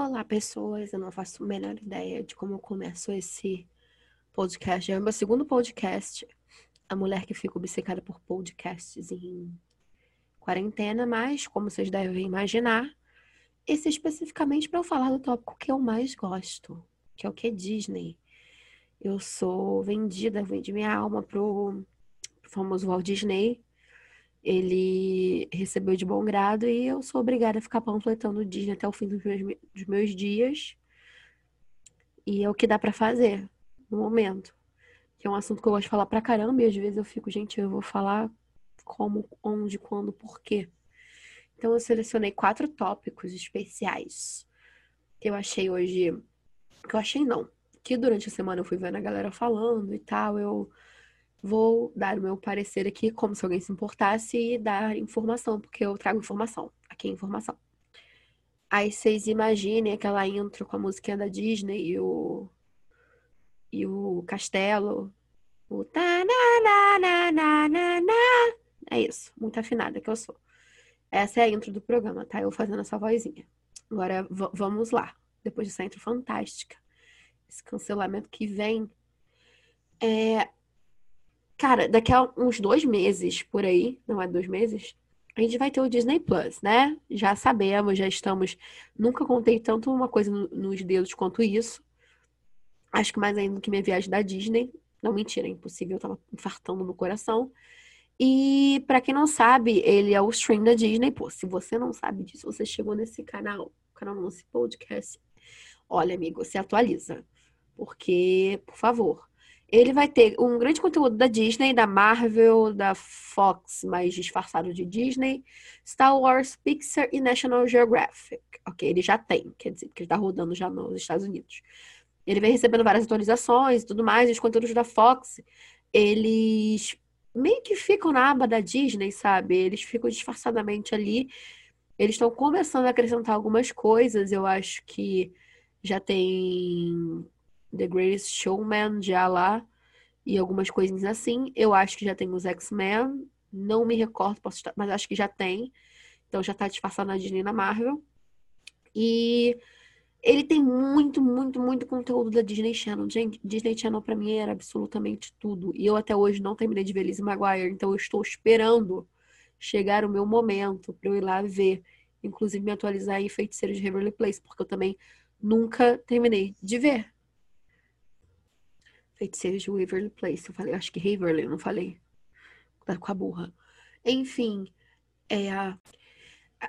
Olá, pessoas. Eu não faço a menor ideia de como começou esse podcast. É o meu segundo podcast. A mulher que fica obcecada por podcasts em quarentena, mas, como vocês devem imaginar, esse é especificamente para eu falar do tópico que eu mais gosto, que é o que é Disney. Eu sou vendida, vendi minha alma pro famoso Walt Disney ele recebeu de bom grado e eu sou obrigada a ficar panfletando o Disney até o fim dos meus, dos meus dias. E é o que dá para fazer no momento. Que é um assunto que eu gosto de falar pra caramba e às vezes eu fico, gente, eu vou falar como, onde, quando, por quê. Então eu selecionei quatro tópicos especiais que eu achei hoje. Que eu achei não. Que durante a semana eu fui vendo a galera falando e tal. Eu vou dar o meu parecer aqui, como se alguém se importasse, e dar informação, porque eu trago informação. Aqui é informação. Aí vocês imaginem aquela intro com a musiquinha da Disney e o. E o castelo. O. É isso, muito afinada que eu sou. Essa é a intro do programa, tá? Eu fazendo essa vozinha. Agora vamos lá. Depois dessa intro fantástica, esse cancelamento que vem. É, Cara, daqui a uns dois meses por aí, não é dois meses, a gente vai ter o Disney Plus, né? Já sabemos, já estamos. Nunca contei tanto uma coisa nos dedos quanto isso. Acho que mais ainda do que minha viagem da Disney. Não, mentira, é impossível, eu tava infartando no coração. E para quem não sabe, ele é o stream da Disney. Pô, se você não sabe disso, você chegou nesse canal, canal nesse podcast. Olha, amigo, se atualiza. Porque, por favor, ele vai ter um grande conteúdo da Disney, da Marvel, da Fox, mais disfarçado de Disney, Star Wars, Pixar e National Geographic. Ok, ele já tem, quer dizer, porque ele tá rodando já nos Estados Unidos. Ele vem recebendo várias atualizações e tudo mais, e os conteúdos da Fox, eles meio que ficam na aba da Disney, sabe? Eles ficam disfarçadamente ali. Eles estão começando a acrescentar algumas coisas, eu acho que já tem The Greatest Showman já lá e algumas coisinhas assim. Eu acho que já tem os X-Men, não me recordo, posso estar, mas acho que já tem. Então já tá disfarçado na Disney na Marvel. E ele tem muito, muito, muito conteúdo da Disney Channel. Gente, Disney Channel para mim era absolutamente tudo. E eu até hoje não terminei de ver Lizzie Maguire, então eu estou esperando chegar o meu momento para eu ir lá ver. Inclusive me atualizar em Feiticeiros de Waverly Place, porque eu também nunca terminei de ver. Feiticeiros de Waverly Place. Eu falei, acho que Haverly, eu não falei. Tá com a burra. Enfim, é a...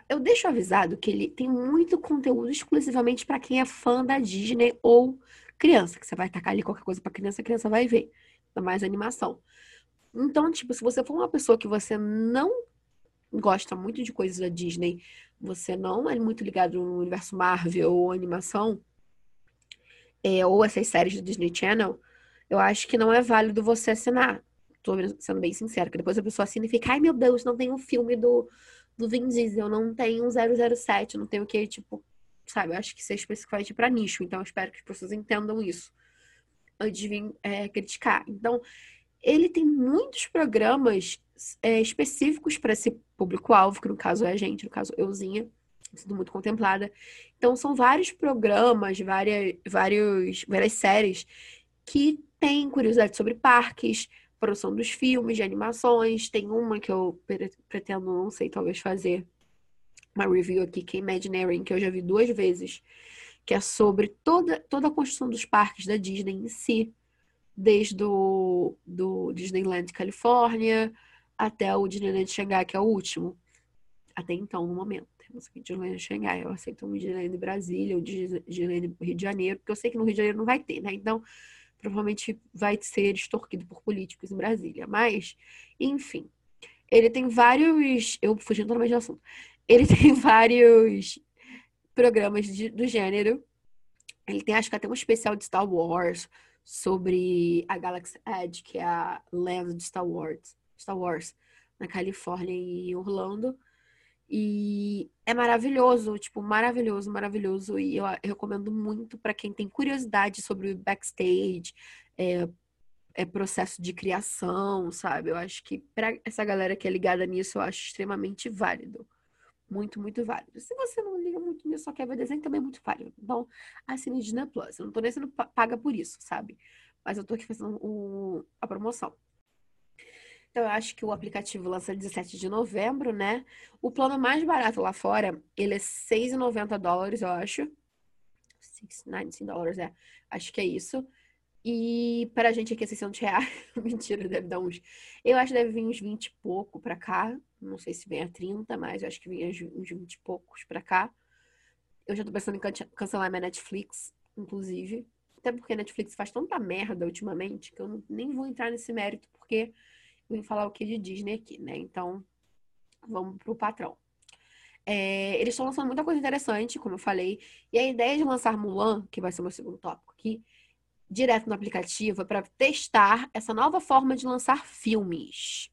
eu deixo avisado que ele tem muito conteúdo exclusivamente para quem é fã da Disney ou criança, que você vai tacar ali qualquer coisa para criança, a criança vai ver. Ainda mais animação. Então, tipo, se você for uma pessoa que você não gosta muito de coisas da Disney, você não é muito ligado no universo Marvel ou animação, é, ou essas séries do Disney Channel, eu acho que não é válido você assinar. Tô sendo bem sincera, que depois a pessoa assina e fica, ai meu Deus, não tem um filme do, do Vin Diesel, não tem um 007, não tem o que, tipo, sabe? Eu acho que isso é especificamente para nicho, então espero que as pessoas entendam isso antes de vir é, criticar. Então, ele tem muitos programas é, específicos para esse público-alvo, que no caso é a gente, no caso euzinha, sido muito contemplada. Então, são vários programas, várias, vários, várias séries que tem curiosidade sobre parques, produção dos filmes, de animações. Tem uma que eu pretendo, não sei, talvez fazer uma review aqui, que é Imagineering, que eu já vi duas vezes, que é sobre toda, toda a construção dos parques da Disney em si, desde o do Disneyland Califórnia até o Disneyland Xangai, que é o último. Até então, no momento. Temos aqui Disneyland Xangai. Eu aceito um Disneyland Brasília, o Disneyland Rio de Janeiro, porque eu sei que no Rio de Janeiro não vai ter, né? Então, provavelmente vai ser extorquido por políticos em Brasília. Mas, enfim, ele tem vários. Eu fugindo totalmente do assunto. Ele tem vários programas de, do gênero. Ele tem, acho que até um especial de Star Wars sobre a Galaxy Edge, que é a land de Star Wars, Star Wars na Califórnia e Orlando. E é maravilhoso, tipo, maravilhoso, maravilhoso. E eu, recomendo muito para quem tem curiosidade sobre o backstage, é, é, processo de criação, sabe? Eu acho que para essa galera que é ligada nisso, eu acho extremamente válido. Muito, muito válido. Se você não liga muito nisso, só quer ver desenho, também é muito válido. Então, assine Disney Plus. Eu não tô nem sendo paga por isso, sabe? Mas eu tô aqui fazendo o, a promoção. Então, eu acho que o aplicativo lança 17 de novembro, né? O plano mais barato lá fora, ele é 6,90 dólares, eu acho. 6,19 dólares, é. Acho que é isso. E para a gente aqui é 600 reais. Mentira, deve dar uns. Eu acho que deve vir uns 20 e pouco para cá. Não sei se vem a 30, mas eu acho que vem uns 20 e poucos para cá. Eu já tô pensando em cancelar minha Netflix, inclusive. Até porque a Netflix faz tanta merda ultimamente que eu nem vou entrar nesse mérito, porque vim falar o que de Disney aqui, né? Então, vamos pro patrão. É, eles estão lançando muita coisa interessante, como eu falei. E a ideia de lançar Mulan, que vai ser o meu segundo tópico aqui, direto no aplicativo, é para testar essa nova forma de lançar filmes,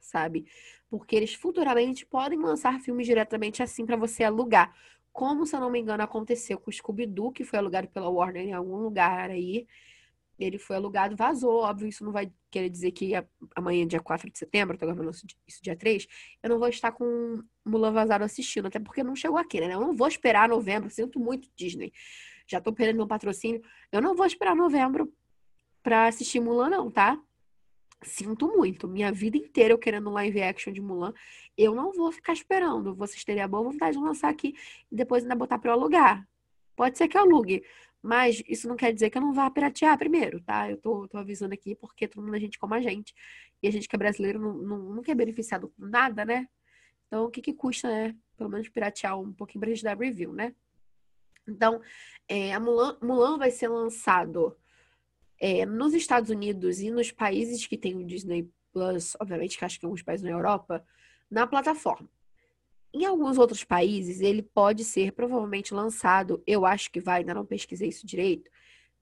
sabe? Porque eles futuramente podem lançar filmes diretamente assim para você alugar. Como, se eu não me engano, aconteceu com o Scooby-Doo, que foi alugado pela Warner em algum lugar aí. Ele foi alugado, vazou. Óbvio, isso não vai querer dizer que amanhã, dia 4 de setembro, eu tô gravando isso dia 3, eu não vou estar com Mulan vazado assistindo, até porque não chegou aqui, né? Eu não vou esperar novembro, sinto muito, Disney. Já tô perdendo meu patrocínio. Eu não vou esperar novembro pra assistir Mulan, não, tá? Sinto muito. Minha vida inteira eu querendo um live action de Mulan. Eu não vou ficar esperando. Vocês terem a boa vontade de lançar aqui e depois ainda botar pra eu alugar. Pode ser que eu alugue. Mas isso não quer dizer que eu não vá piratear primeiro, tá? Eu tô, tô avisando aqui porque todo mundo é gente como a gente. E a gente que é brasileiro não, não, não beneficiado com nada, né? Então, o que que custa, né? Pelo menos piratear um pouquinho pra gente dar review, né? Então, é, a Mulan, Mulan vai ser lançado é, nos Estados Unidos e nos países que tem o Disney Plus, obviamente que acho que alguns países na Europa, na plataforma. Em alguns outros países, ele pode ser provavelmente lançado, eu acho que vai, ainda não pesquisei isso direito,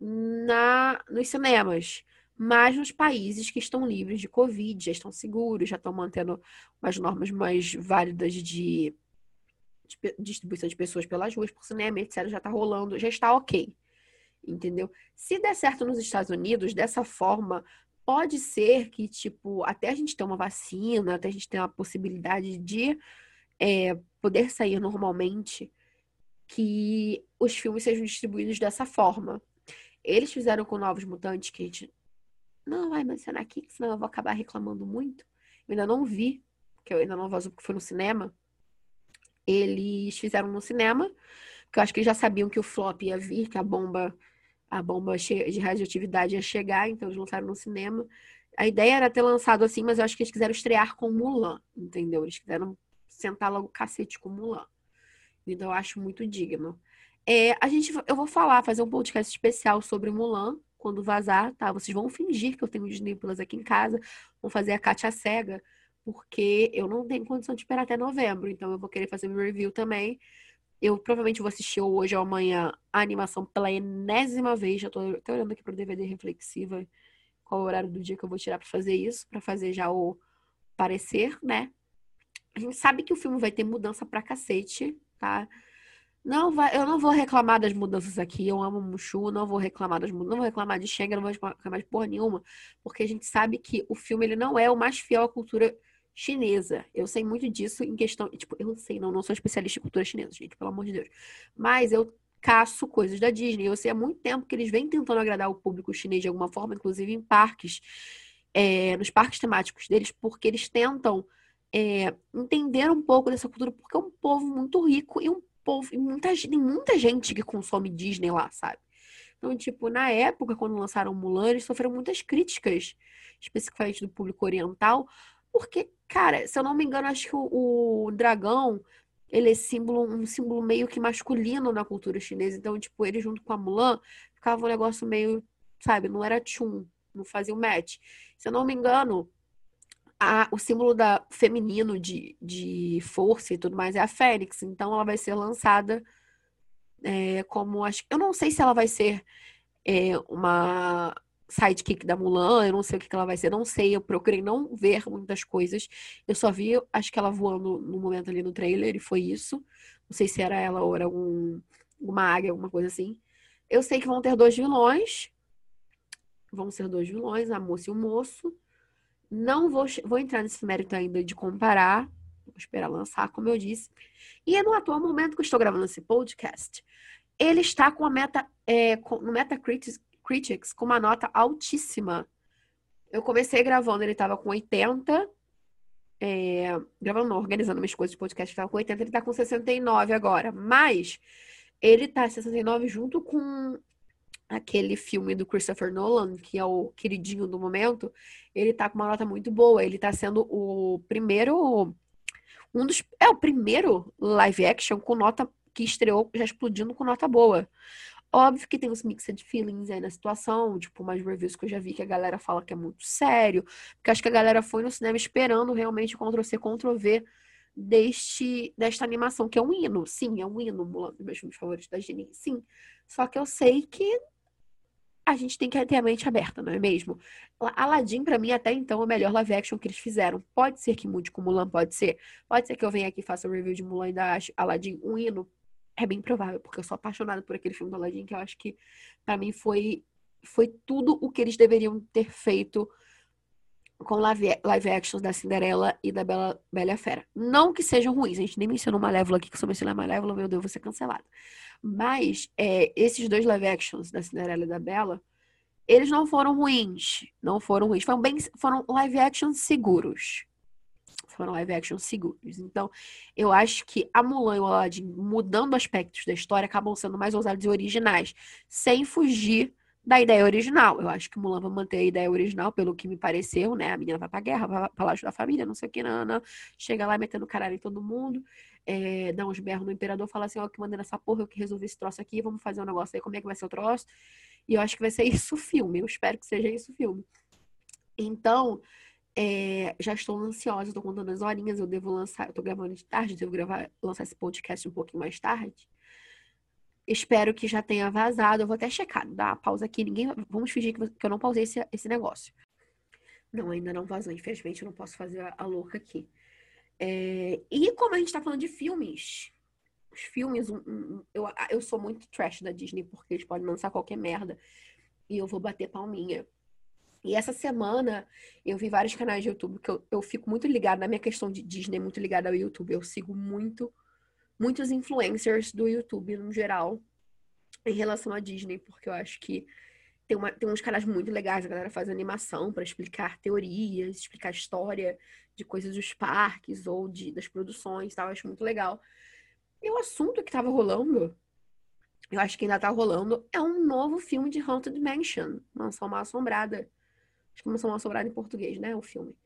na, nos cinemas. Mas nos países que estão livres de Covid, já estão seguros, já estão mantendo umas normas mais válidas de, de distribuição de pessoas pelas ruas, por cinema, etc., já está rolando, já está ok entendeu? Se der certo nos Estados Unidos, dessa forma, pode ser que, tipo, até a gente ter uma vacina, até a gente ter uma possibilidade de é, poder sair normalmente, que os filmes sejam distribuídos dessa forma. Eles fizeram com Novos Mutantes, que a gente não vai mencionar aqui, senão eu vou acabar reclamando muito. Eu ainda não vi, que eu ainda não vazou porque foi no cinema. Eles fizeram no cinema, porque eu acho que eles já sabiam que o flop ia vir, que a bomba a bomba de radioatividade ia chegar, então eles lançaram no cinema. A ideia era ter lançado assim, mas eu acho que eles quiseram estrear com Mulan, entendeu? Eles quiseram sentar logo o cacete com Mulan. Então eu acho muito digno. É, a gente, eu vou falar, fazer um podcast especial sobre Mulan quando vazar, tá? Vocês vão fingir que eu tenho Disney Plus aqui em casa, vão fazer a Kátia cega, porque eu não tenho condição de esperar até novembro, então eu vou querer fazer um review também. Eu provavelmente vou assistir hoje ou amanhã a animação pela enésima vez. Já tô até olhando aqui pro DVD reflexiva qual é o horário do dia que eu vou tirar para fazer isso, para fazer já o parecer, né? A gente sabe que o filme vai ter mudança pra cacete, tá? Não vai, eu não vou reclamar das mudanças aqui. Eu amo Mushu, não vou reclamar das mudanças, não vou reclamar de Schengen, não vou reclamar de porra nenhuma, porque a gente sabe que o filme ele não é o mais fiel à cultura chinesa. Eu sei muito disso em questão. Tipo, eu sei, não, não sou especialista em cultura chinesa, gente, pelo amor de Deus. Mas eu caço coisas da Disney. Eu sei há muito tempo que eles vêm tentando agradar o público chinês de alguma forma, inclusive em parques, é, nos parques temáticos deles, porque eles tentam é, entender um pouco dessa cultura, porque é um povo muito rico e um povo. E muita, tem muita gente que consome Disney lá, sabe? Então, tipo, na época, quando lançaram Mulan, eles sofreram muitas críticas, especificamente do público oriental, porque, cara, se eu não me engano, acho que o, o dragão, ele é símbolo, um símbolo meio que masculino na cultura chinesa. Então, tipo, ele junto com a Mulan, ficava um negócio meio, sabe, não era tchum, não fazia o um match. Se eu não me engano, a, o símbolo da feminino de, de força e tudo mais é a Fênix. Então, ela vai ser lançada é, como, acho, eu não sei se ela vai ser é, uma sidekick da Mulan, eu não sei o que, ela vai ser, não sei, eu procurei não ver muitas coisas. Eu só vi, acho que ela voando no momento ali no trailer e foi isso. Não sei se era ela ou era um, uma águia, alguma coisa assim. Eu sei que vão ter dois vilões. Vão ser dois vilões, a moça e o moço. Não vou, vou entrar nesse mérito ainda de comparar vou esperar lançar, como eu disse. E no atual momento que eu estou gravando esse podcast, ele está com a meta, é, com, no Metacritic Critics com uma nota altíssima. Eu comecei gravando, ele estava com 80. É, gravando, não, organizando minhas coisas de podcast, estava com 80, ele está com 69 agora. Mas ele tá 69 junto com aquele filme do Christopher Nolan, que é o queridinho do momento. Ele tá com uma nota muito boa. Ele tá sendo o primeiro. Um dos. É o primeiro live action com nota que estreou já explodindo com nota boa. Óbvio que tem uns mixed feelings aí na situação, tipo, umas reviews que eu já vi que a galera fala que é muito sério, porque acho que a galera foi no cinema esperando realmente Ctrl-C, Ctrl-V deste, desta animação, que é um hino. Sim, é um hino, um dos meus filmes favoritos da Disney, sim. Só que eu sei que a gente tem que ter a mente aberta, não é mesmo? Aladdin, para mim, até então, é o melhor live action que eles fizeram. Pode ser que mude com Mulan, pode ser. Pode ser que eu venha aqui e faça um review de Mulan e da Aladdin um hino é bem provável, porque eu sou apaixonada por aquele filme do Aladdin, que eu acho que, para mim, foi, foi tudo o que eles deveriam ter feito com live, live actions da Cinderela e da Bela, Bela Fera. Não que sejam ruins, a gente nem mencionou Malévola aqui, que se eu mencionar Malévola, meu Deus, vou ser cancelada. Mas é, esses dois live actions da Cinderela e da Bela, eles não foram ruins. Não foram ruins. Foram, bem, foram live actions seguros foram live action seguros. Então, eu acho que a Mulan e o Aladdin, mudando aspectos da história, acabam sendo mais ousados e originais, sem fugir da ideia original. Eu acho que Mulan vai manter a ideia original, pelo que me pareceu, né? A menina vai pra guerra, vai pra lá ajudar a família, não sei o que, não, não. Chega lá metendo caralho em todo mundo, é, dá uns berros no imperador, fala assim, ó, que mandei nessa porra, eu que resolvi esse troço aqui, vamos fazer um negócio aí, como é que vai ser o troço? E eu acho que vai ser isso o filme, eu espero que seja isso o filme. Então, é, já estou ansiosa, estou contando as horinhas, eu devo lançar, eu tô gravando de tarde, devo gravar, lançar esse podcast um pouquinho mais tarde. Espero que já tenha vazado. Eu vou até checar, dar uma pausa aqui. Ninguém, vamos fingir que, eu não pausei esse, esse negócio. Não, ainda não vazou. Infelizmente, eu não posso fazer a, a louca aqui. É, e como a gente tá falando de filmes, os filmes, um, um, eu, eu sou muito trash da Disney, porque eles podem lançar qualquer merda. E eu vou bater palminha. E essa semana eu vi vários canais de YouTube que eu, eu fico muito ligada na minha questão de Disney, muito ligada ao YouTube. Eu sigo muito, muitos influencers do YouTube no geral em relação à Disney, porque eu acho que tem, uma, tem uns canais muito legais, a galera faz animação para explicar teorias, explicar história de coisas dos parques ou de, das produções, tal. Eu acho muito legal. E o assunto que tava rolando, eu acho que ainda tá rolando, é um novo filme de Haunted Mansion, Mansão Mal Assombrada. Acho que Mansão Mal Assombrada em português, né? O filme.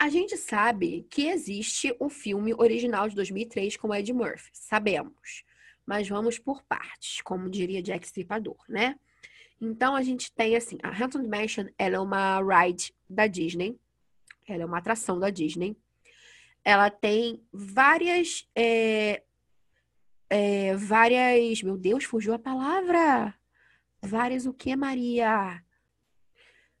A gente sabe que existe o filme original de 2003 com Ed Murphy. Sabemos. Mas vamos por partes, como diria Jack Stripador, né? Então a gente tem assim, a Haunted Mansion, ela é uma ride da Disney. Ela é uma atração da Disney. Ela tem várias é, é, várias, meu Deus, fugiu a palavra. Várias o que, Maria?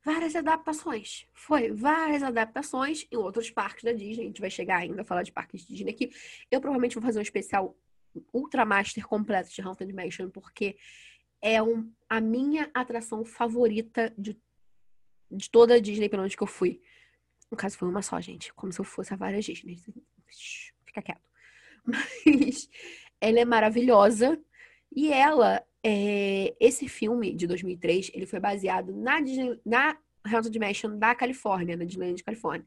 Várias adaptações. Foi várias adaptações em outros parques da Disney. A gente vai chegar ainda a falar de parques de Disney aqui. Eu provavelmente vou fazer um especial Ultra Master completo de Haunted Mansion, porque é um, a minha atração favorita de, de toda a Disney pelo onde que eu fui. No caso, foi uma só, gente. Como se eu fosse a várias Disney. Fica quieto. Mas ela é maravilhosa. E ela é, esse filme de 2003, ele foi baseado na, Disney, na Haunted Mansion da Califórnia, na Disneyland Califórnia.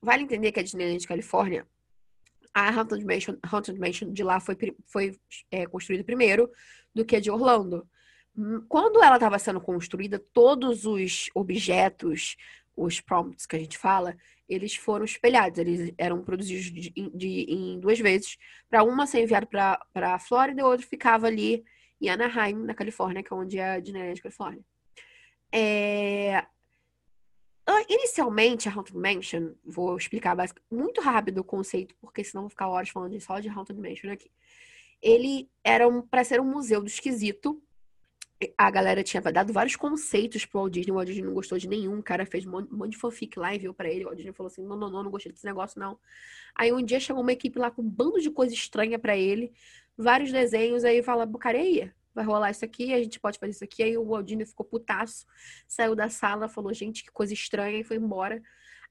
Vale entender que a Disneyland Califórnia, a Haunted Mansion, Haunted Mansion de lá foi, foi é, construída primeiro do que a de Orlando. Hum, quando ela estava sendo construída, todos os objetos, os prompts que a gente fala, eles foram espelhados. Eles eram produzidos de, de em duas vezes. Para uma ser enviado para a Flórida e o outro ficava ali em Anaheim, na Califórnia, que é onde é a Disneyland Califórnia. É... Inicialmente, a Haunted Mansion, vou explicar muito rápido o conceito, porque senão vou ficar horas falando só de Haunted Mansion aqui. Ele era um, para ser um museu do esquisito. A galera tinha dado vários conceitos pro Walt Disney, o Walt Disney não gostou de nenhum, o cara fez um monte, de fanfic lá e viu pra ele, o Walt Disney falou assim, não, não, não, não gostei desse negócio, não. Aí um dia chegou uma equipe lá com um bando de coisa estranha para ele, vários desenhos, aí fala, aí, vai rolar isso aqui, a gente pode fazer isso aqui. Aí o Waldini ficou putaço, saiu da sala, falou, gente, que coisa estranha, e foi embora.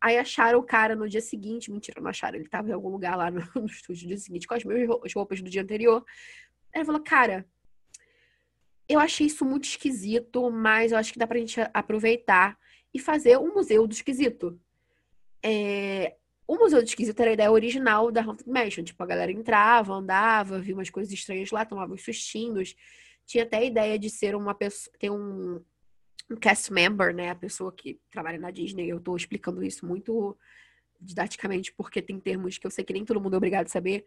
Aí acharam o cara no dia seguinte. Mentira, não acharam. Ele tava em algum lugar lá no, no estúdio no dia seguinte com as mesmas roupas do dia anterior. Aí ele falou, cara, eu achei isso muito esquisito, mas eu acho que dá pra gente aproveitar e fazer um museu do esquisito. É, o Museu do Esquisito era a ideia original da Haunted Mansion. Tipo, a galera entrava, andava, via umas coisas estranhas lá, tomava uns sustinhos. Tinha até a ideia de ser uma pessoa, ter um, um cast member, né? A pessoa que trabalha na Disney. Eu tô explicando isso muito didaticamente, porque tem termos que eu sei que nem todo mundo é obrigado a saber.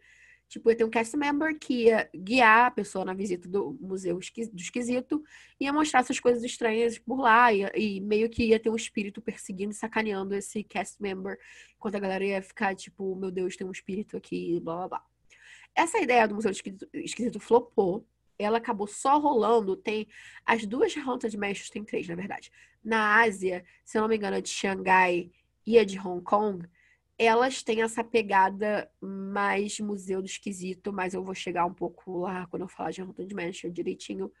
Tipo, ia ter um cast member que ia guiar a pessoa na visita do museu do esquisito, ia mostrar essas coisas estranhas por lá, e, e meio que ia ter um espírito perseguindo sacaneando esse cast member, enquanto a galera ia ficar, tipo, meu Deus, tem um espírito aqui, blá blá blá. Essa ideia do museu do esquisito, esquisito flopou, ela acabou só rolando. Tem as duas Haunted Mansions, tem três, na verdade. Na Ásia, se eu não me engano, a de Xangai e a de Hong Kong elas têm essa pegada mais museu do esquisito, mas eu vou chegar um pouco lá quando eu falar de Haunted Mansion direitinho.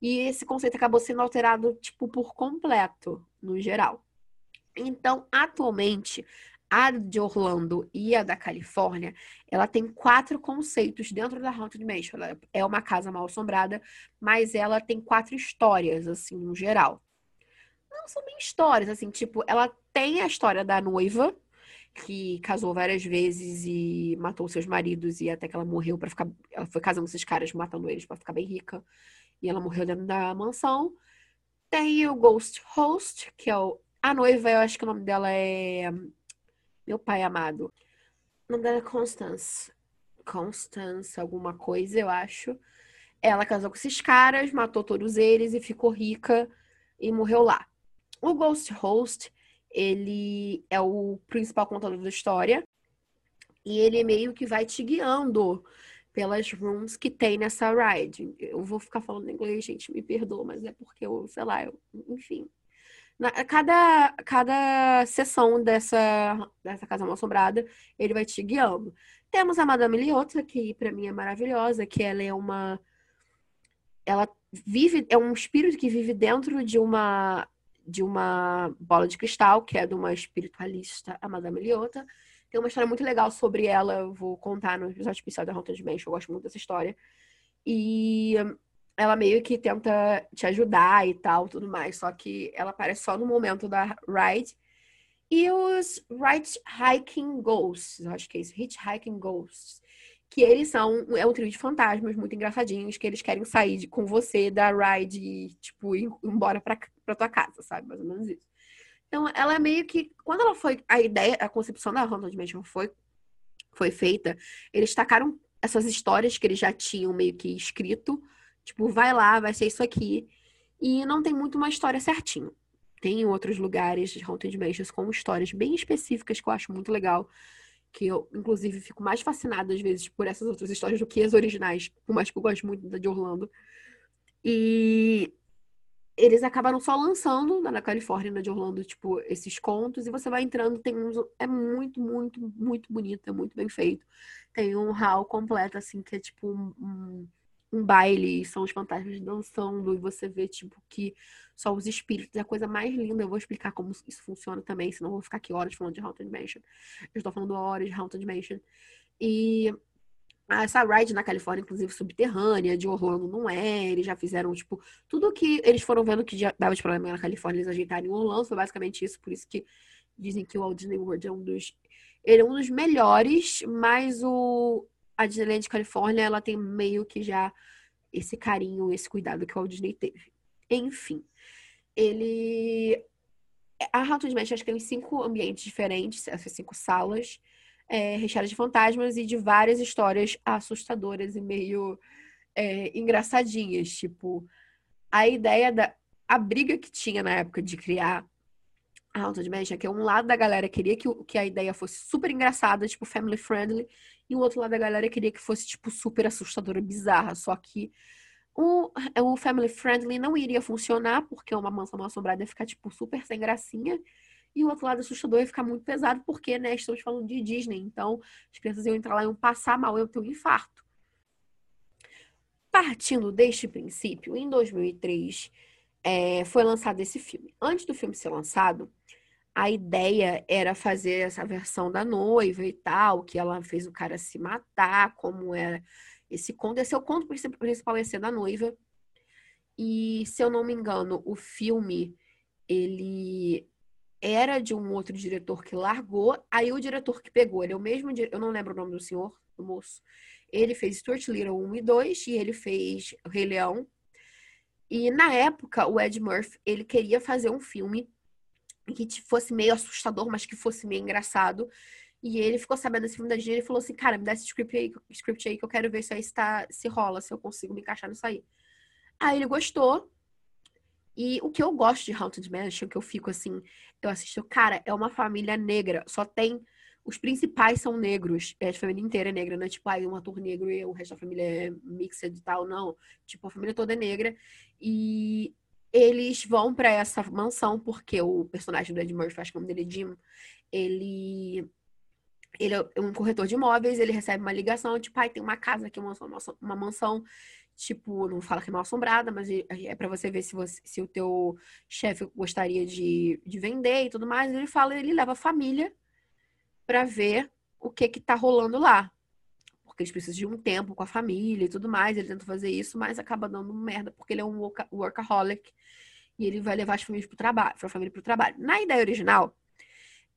E esse conceito acabou sendo alterado, tipo, por completo, no geral. Então, atualmente, a de Orlando e a da Califórnia, ela tem quatro conceitos dentro da Haunted Mansion. Ela é uma casa mal assombrada, mas ela tem quatro histórias, assim, no geral. Não são bem histórias, assim, tipo, ela tem a história da noiva, que casou várias vezes e matou seus maridos e até que ela morreu para ficar, ela foi casando esses caras, matando eles para ficar bem rica. E ela morreu dentro da mansão. Tem o Ghost Host, que é o, a noiva, eu acho que o nome dela é meu pai amado. O nome dela é Constance. Constance, alguma coisa, eu acho. Ela casou com esses caras, matou todos eles e ficou rica e morreu lá. O Ghost Host ele é o principal contador da história. E ele meio que vai te guiando pelas rooms que tem nessa ride. Eu vou ficar falando inglês, gente, me perdoa, mas é porque eu, sei lá, eu, enfim. Na, cada, cada sessão dessa, dessa Casa Mal Assombrada, ele vai te guiando. Temos a Madame Liotta, que para mim é maravilhosa, que ela é uma. Ela vive. É um espírito que vive dentro de uma de uma bola de cristal, que é de uma espiritualista, a Madame Liotta. Tem uma história muito legal sobre ela, eu vou contar no episódio especial da Haunted Mansion, eu gosto muito dessa história. E ela meio que tenta te ajudar e tal, tudo mais, só que ela aparece só no momento da ride. E os Ride Hiking Ghosts, acho que é isso, Hitchhiking Ghosts, que eles são é um trio de fantasmas muito engraçadinhos que eles querem sair de, com você da ride e tipo ir embora para para tua casa, sabe, mais ou menos isso. Então, ela é meio que quando ela foi a ideia, a concepção da Haunted Mansion foi foi feita, eles tacaram essas histórias que eles já tinham meio que escrito, tipo, vai lá, vai ser isso aqui, e não tem muito uma história certinho. Tem outros lugares de Haunted Mansions com histórias bem específicas que eu acho muito legal que eu, inclusive, fico mais fascinada às vezes por essas outras histórias do que as originais, por mais que eu goste muito da de Orlando. E eles acabaram só lançando na Califórnia, na de Orlando, tipo, esses contos, e você vai entrando, tem uns. É muito, muito, muito bonito, é muito bem feito. Tem um hall completo, assim, que é tipo um, um um baile, são os fantasmas dançando, e você vê, tipo, que só os espíritos é a coisa mais linda. Eu vou explicar como isso funciona também, senão eu vou ficar aqui horas falando de Haunted Mansion. Eu estou falando horas de Haunted Mansion. E essa ride na Califórnia, inclusive subterrânea, de Orlando não é. Eles já fizeram, tipo, tudo que eles foram vendo que dava de problema na Califórnia, eles ajeitaram em Orlando. Foi basicamente isso, por isso que dizem que o Walt Disney World é um dos. Ele é um dos melhores, mas o, a Disneyland Califórnia, ela tem meio que já esse carinho, esse cuidado que o Walt Disney teve. Enfim, ele... A Haunted Mansion, acho que tem cinco ambientes diferentes, essas cinco salas, é, recheadas de fantasmas e de várias histórias assustadoras e meio é, engraçadinhas. Tipo, a ideia da... A briga que tinha na época de criar a Haunted Mansion, que é um lado da galera queria que, que a ideia fosse super engraçada, tipo, family friendly, e o outro lado da galera queria que fosse, tipo, super assustadora, bizarra. Só que o, o family friendly não iria funcionar, porque uma mansão mal assombrada ia ficar, tipo, super sem gracinha. E o outro lado assustador ia ficar muito pesado, porque, né, estamos falando de Disney. Então, as crianças iam entrar lá e iam passar mal, iam ter um infarto. Partindo deste princípio, em 2003, é, foi lançado esse filme. Antes do filme ser lançado, a ideia era fazer essa versão da noiva e tal, que ela fez o cara se matar, como era esse conto. Esse é o conto principal ia ser da noiva. E, se eu não me engano, o filme, ele era de um outro diretor que largou, aí o diretor que pegou, ele é o mesmo, eu não lembro o nome do senhor, do moço. Ele fez Stuart Little 1 e 2 e ele fez o Rei Leão. E na época, o Ed Murphy, ele queria fazer um filme que fosse meio assustador, mas que fosse meio engraçado. E ele ficou sabendo desse filme da Disney e falou assim: Cara, me dá esse script aí, script aí que eu quero ver se aí se, tá, se rola, se eu consigo me encaixar nisso aí. Aí ele gostou. E o que eu gosto de Haunted Mansion, que eu fico assim, eu assisto, cara, é uma família negra. Só tem. Os principais são negros. É, a família inteira é negra, não é tipo, aí um ator negro e o resto da família é mixed e tal, não. Tipo, a família toda é negra. E eles vão para essa mansão porque o personagem do Ed Murphy, acho que o nome dele é Jim, ele ele é um corretor de imóveis, ele recebe uma ligação, tipo, pai, tem uma casa aqui, uma, uma mansão, tipo, não fala que é mal assombrada, mas é, para você ver se, você, se o teu chefe gostaria de, de vender e tudo mais. Ele fala, ele leva a família para ver o que que tá rolando lá porque eles precisam de um tempo com a família e tudo mais. Ele tenta fazer isso, mas acaba dando merda, porque ele é um workaholic e ele vai levar as famílias pro trabalho, a família pro trabalho. Na ideia original,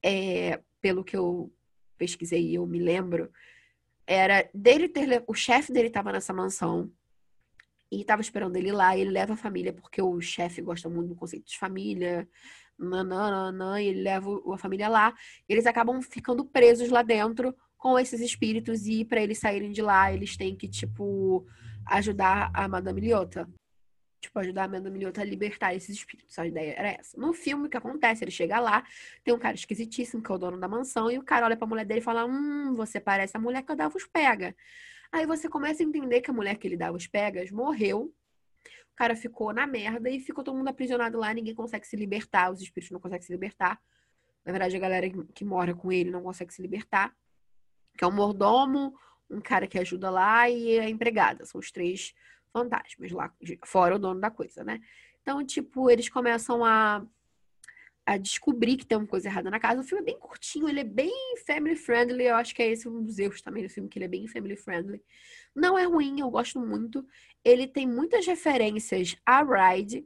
é, pelo que eu pesquisei e eu me lembro, era dele ter o chefe dele estava nessa mansão e estava esperando ele lá, e ele leva a família porque o chefe gosta muito do conceito de família, nananana, e ele leva a família lá, eles acabam ficando presos lá dentro com esses espíritos e para eles saírem de lá, eles têm que, tipo, ajudar a Madame Lhota. Tipo, ajudar a Madame Lhota a libertar esses espíritos. A ideia era essa. No filme, o que acontece? Ele chega lá, tem um cara esquisitíssimo, que é o dono da mansão, e o cara olha pra mulher dele e fala: Hum, você parece a mulher que eu dava os pega. Aí você começa a entender que a mulher que ele dava os pegas morreu. O cara ficou na merda e ficou todo mundo aprisionado lá, ninguém consegue se libertar, os espíritos não conseguem se libertar. Na verdade, a galera que mora com ele não consegue se libertar que é um mordomo, um cara que ajuda lá e a empregada. São os três fantasmas lá, fora o dono da coisa, né? Então, tipo, eles começam a, a descobrir que tem uma coisa errada na casa. O filme é bem curtinho, ele é bem family friendly. Eu acho que é esse um dos erros também do filme, que ele é bem family friendly. Não é ruim, eu gosto muito. Ele tem muitas referências a Ride,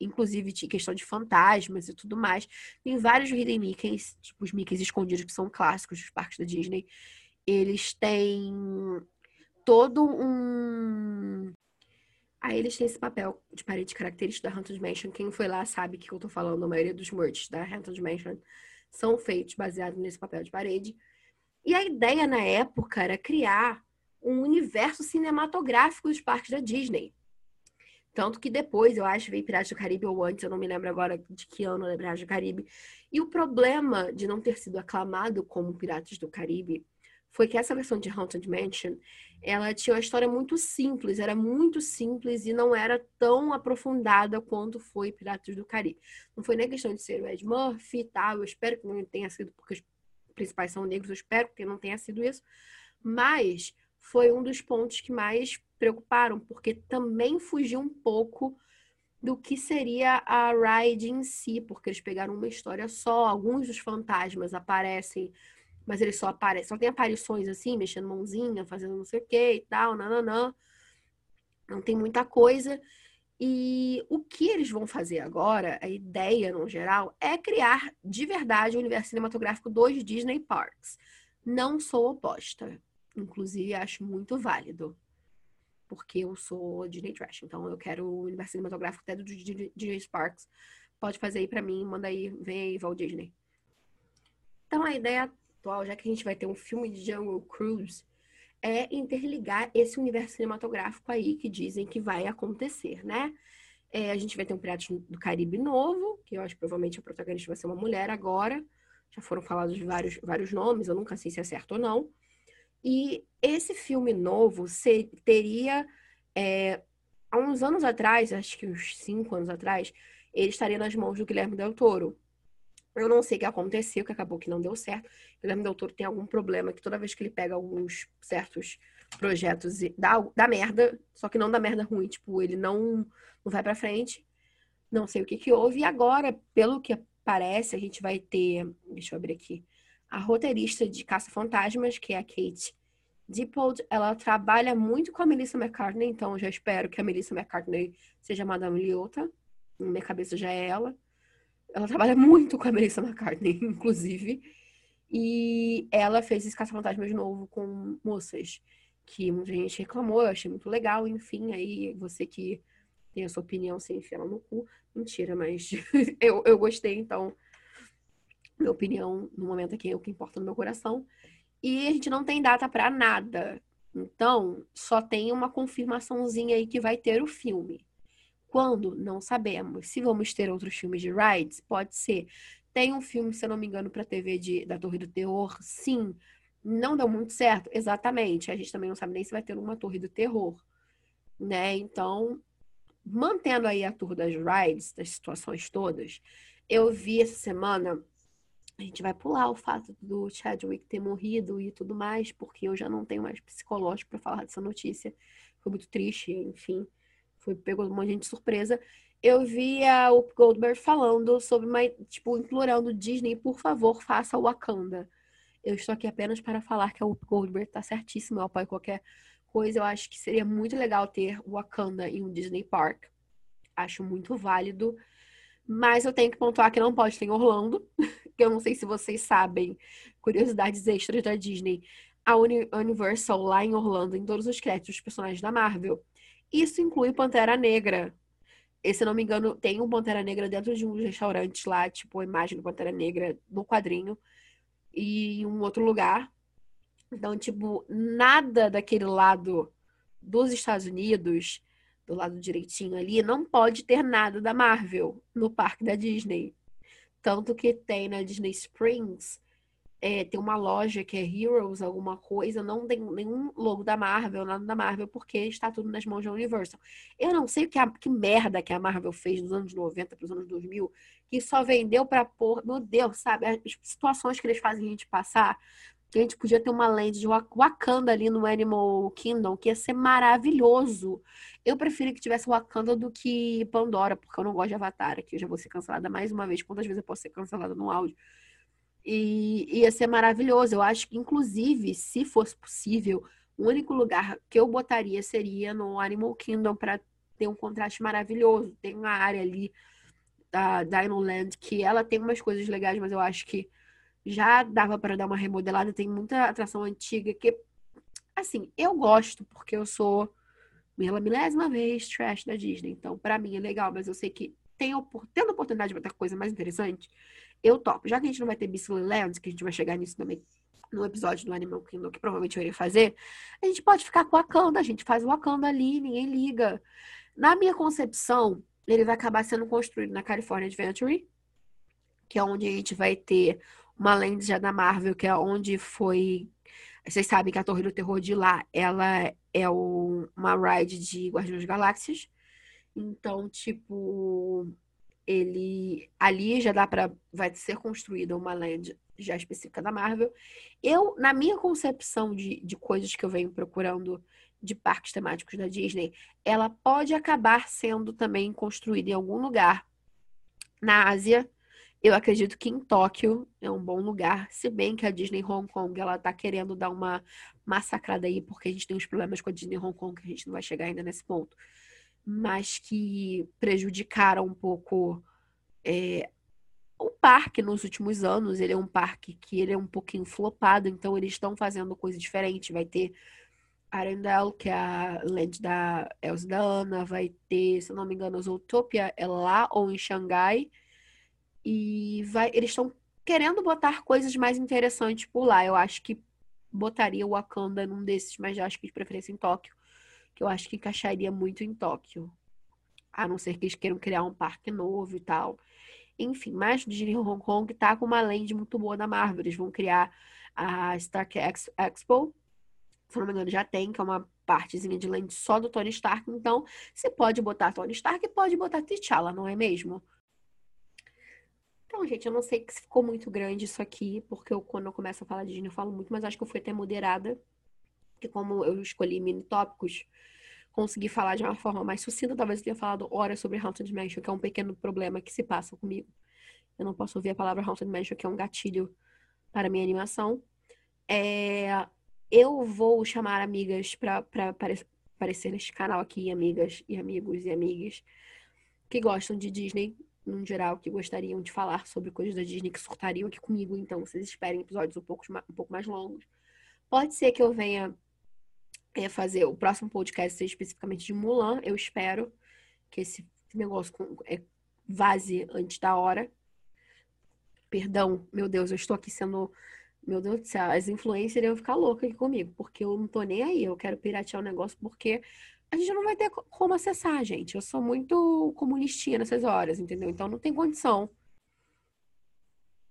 inclusive questão de fantasmas e tudo mais. Tem vários hidden Mickeys, tipo os Mickeys escondidos, que são clássicos dos parques da Disney eles têm todo um. Aí eles têm esse papel de parede característico da Haunted Mansion. Quem foi lá sabe que eu tô falando, a maioria dos merch da Haunted Mansion são feitos baseados nesse papel de parede. E a ideia na época era criar um universo cinematográfico dos parques da Disney. Tanto que depois, eu acho, veio Piratas do Caribe ou antes, eu não me lembro agora de que ano é Piratas do Caribe. E o problema de não ter sido aclamado como Piratas do Caribe foi que essa versão de Haunted Mansion, ela tinha uma história muito simples, era muito simples e não era tão aprofundada quanto foi Piratas do Caribe. Não foi nem questão de ser o Ed Murphy e tal, eu espero que não tenha sido, porque os principais são negros, eu espero que não tenha sido isso, mas foi um dos pontos que mais preocuparam, porque também fugiu um pouco do que seria a ride em si, porque eles pegaram uma história só, alguns dos fantasmas aparecem mas ele só aparece, só tem aparições assim, mexendo mãozinha, fazendo não sei o que e tal, nananã. Não tem muita coisa. E o que eles vão fazer agora, a ideia no geral, é criar de verdade o universo cinematográfico dos Disney Parks. Não sou oposta. Inclusive, acho muito válido. Porque eu sou Disney Trash. Então, eu quero o universo cinematográfico até dos Disney Parks. Pode fazer aí pra mim, manda aí, vem aí, Walt Disney. Então, a ideia atual, já que a gente vai ter um filme de Jungle Cruise, é interligar esse universo cinematográfico aí que dizem que vai acontecer, né? É, a gente vai ter um Piratas do Caribe novo, que eu acho que provavelmente a protagonista vai ser uma mulher agora. Já foram falados vários, vários nomes, eu nunca sei se é certo ou não. E esse filme novo ser, teria, é, há uns anos atrás, acho que uns cinco anos atrás, ele estaria nas mãos do Guilherme Del Toro. Eu não sei o que aconteceu, que acabou que não deu certo. O Guilherme Del Toro tem algum problema que toda vez que ele pega alguns certos projetos dá, dá merda, só que não dá merda ruim, tipo, ele não, não vai pra frente. Não sei o que que houve. E agora, pelo que parece, a gente vai ter. Deixa eu abrir aqui. A roteirista de Caça Fantasmas, que é a Kate Dippold, ela trabalha muito com a Melissa McCartney, então já espero que a Melissa McCartney seja Madame Liotta. Na minha cabeça já é ela. Ela trabalha muito com a Melissa McCartney, inclusive. E ela fez esse Caça-Fantasmas de novo com moças, que muita gente reclamou, eu achei muito legal, enfim, aí você que tem a sua opinião, sem enfiar no cu. Mentira, mas eu, eu gostei, então minha opinião no momento aqui é o que importa no meu coração. E a gente não tem data para nada. Então, só tem uma confirmaçãozinha aí que vai ter o filme. Quando? Não sabemos. Se vamos ter outros filmes de rides, pode ser. Tem um filme, se eu não me engano, para TV de, da Torre do Terror? Sim. Não deu muito certo? Exatamente. A gente também não sabe nem se vai ter uma Torre do Terror. Né? Então, mantendo aí a tour das rides, das situações todas, eu vi essa semana a gente vai pular o fato do Chadwick ter morrido e tudo mais, porque eu já não tenho mais psicológico para falar dessa notícia. Foi muito triste, enfim. Foi pegou um monte de gente surpresa. Eu vi a Up Goldberg falando sobre uma, tipo, implorando Disney, por favor, faça o Wakanda. Eu estou aqui apenas para falar que a Up Goldberg está certíssima, apoio qualquer coisa. Eu acho que seria muito legal ter o Wakanda em um Disney Park. Acho muito válido. Mas eu tenho que pontuar que não pode ter em Orlando, que eu não sei se vocês sabem, curiosidades extras da Disney. A Universal lá em Orlando, em todos os créditos dos personagens da Marvel. Isso inclui Pantera Negra. E, se não me engano, tem um Pantera Negra dentro de um restaurante lá, tipo, a imagem do Pantera Negra no quadrinho. E em um outro lugar. Então, tipo, nada daquele lado dos Estados Unidos do lado direitinho ali, não pode ter nada da Marvel no parque da Disney. Tanto que tem na Disney Springs, é, tem uma loja que é Heroes, alguma coisa, não tem nenhum logo da Marvel, nada da Marvel, porque está tudo nas mãos da Universal. Eu não sei que, a, que merda que a Marvel fez nos anos 90 para os anos 2000, que só vendeu para pôr, meu Deus, sabe? As situações que eles fazem a gente passar que a gente podia ter uma land de Wakanda ali no Animal Kingdom, que ia ser maravilhoso. Eu prefiro que tivesse Wakanda do que Pandora, porque eu não gosto de Avatar, aqui eu já vou ser cancelada mais uma vez. Quantas vezes eu posso ser cancelada no áudio? E ia ser maravilhoso. Eu acho que, inclusive, se fosse possível, o único lugar que eu botaria seria no Animal Kingdom para ter um contraste maravilhoso. Tem uma área ali da Dino Land que ela tem umas coisas legais, mas eu acho que já dava para dar uma remodelada, tem muita atração antiga que, assim, eu gosto, porque eu sou pela milésima vez trash da Disney. Então, para mim é legal, mas eu sei que tem, tendo a oportunidade de botar coisa mais interessante, eu topo. Já que a gente não vai ter Beastly Land, que a gente vai chegar nisso também no episódio do Animal Kingdom, que provavelmente eu iria fazer, a gente pode ficar com o Wakanda, a gente faz o Wakanda ali, ninguém liga. Na minha concepção, ele vai acabar sendo construído na California Adventure, que é onde a gente vai ter uma lente já da Marvel, que é onde foi. Vocês sabem que a Torre do Terror de lá, ela é uma ride de Guardiões Galáxias. Então, tipo, ele ali já dá para vai ser construída uma land já específica da Marvel. Eu, na minha concepção de, de coisas que eu venho procurando de parques temáticos da Disney, ela pode acabar sendo também construída em algum lugar na Ásia eu acredito que em Tóquio é um bom lugar, se bem que a Disney Hong Kong ela tá querendo dar uma massacrada aí, porque a gente tem uns problemas com a Disney Hong Kong que a gente não vai chegar ainda nesse ponto, mas que prejudicaram um pouco é, o parque nos últimos anos. Ele é um parque que ele é um pouquinho flopado, então eles estão fazendo coisa diferente. Vai ter Arendelle, que é a land da Elsa da Ana, vai ter, se não me engano, Zootopia é lá ou em Xangai e vai, eles estão querendo botar coisas mais interessantes por lá. Eu acho que botaria o Wakanda num desses, mas eu acho que de preferência em Tóquio. Que eu acho que encaixaria muito em Tóquio. A não ser que eles queiram criar um parque novo e tal. Enfim, mas Disney Hong Kong tá com uma land muito boa da Marvel. Eles vão criar a Stark Expo. Se não me engano, já tem, que é uma partezinha de land só do Tony Stark. Então, você pode botar Tony Stark pode botar T'Challa, não é mesmo? Então, gente, eu não sei se ficou muito grande isso aqui, porque eu, quando eu começo a falar de Disney, eu falo muito, mas acho que eu fui até moderada. Porque como eu escolhi mini tópicos, consegui falar de uma forma mais sucinta. Talvez eu tenha falado horas sobre Haunted Mansion, que é um pequeno problema que se passa comigo. Eu não posso ouvir a palavra Haunted Mansion, que é um gatilho para minha animação. É, eu vou chamar amigas para aparecer neste canal aqui, amigas e amigos e amigas que gostam de Disney, no geral, que gostariam de falar sobre coisas da Disney, que surtariam aqui comigo. Então, vocês esperem episódios um pouco, um pouco mais longos. Pode ser que eu venha é, fazer o próximo podcast seja especificamente de Mulan. Eu espero que esse negócio é, vaze antes da hora. Perdão, meu Deus, eu estou aqui sendo. Meu Deus do céu, as influencers iam ficar loucas aqui comigo, porque eu não tô nem aí. Eu quero piratear o negócio porque a gente não vai ter como acessar, gente. Eu sou muito comunistinha nessas horas, entendeu? Então não tem condição.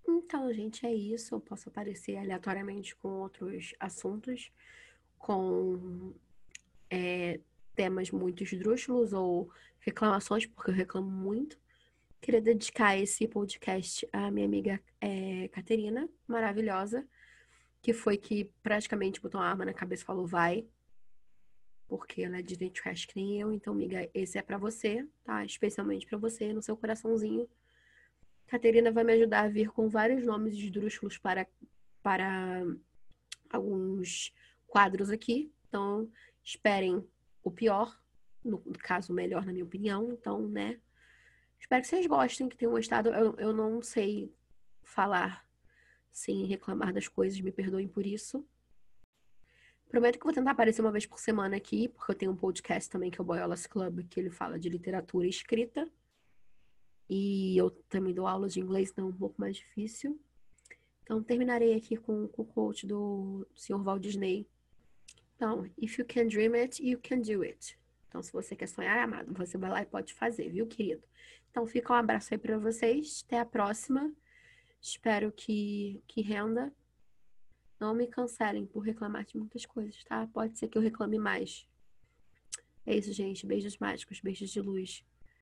Então, gente, é isso. Eu posso aparecer aleatoriamente com outros assuntos, com é, temas muito esdrúxulos ou reclamações, porque eu reclamo muito. Queria dedicar esse podcast à minha amiga é, Caterina, maravilhosa, que foi que praticamente botou uma arma na cabeça e falou: vai, porque ela é Disney Trash que nem eu. Então, amiga, esse é para você, tá? Especialmente para você, no seu coraçãozinho. Caterina vai me ajudar a vir com vários nomes esdrúxulos para, para alguns quadros aqui. Então, esperem o pior, no caso, o melhor, na minha opinião. Então, né? Espero que vocês gostem, que tenham gostado. Eu, eu não sei falar sem reclamar das coisas, me perdoem por isso. Prometo que vou tentar aparecer uma vez por semana aqui, porque eu tenho um podcast também que é o Boyolas Club, que ele fala de literatura escrita. E eu também dou aula de inglês, então é um pouco mais difícil. Então, terminarei aqui com, com o quote do Sr. Walt Disney. Então, if you can dream it, you can do it. Então, se você quer sonhar, amado, você vai lá e pode fazer, viu, querido? Então, fica um abraço aí para vocês. Até a próxima. Espero que, que renda. Não me cancelem por reclamar de muitas coisas, tá? Pode ser que eu reclame mais. É isso, gente. Beijos mágicos, beijos de luz.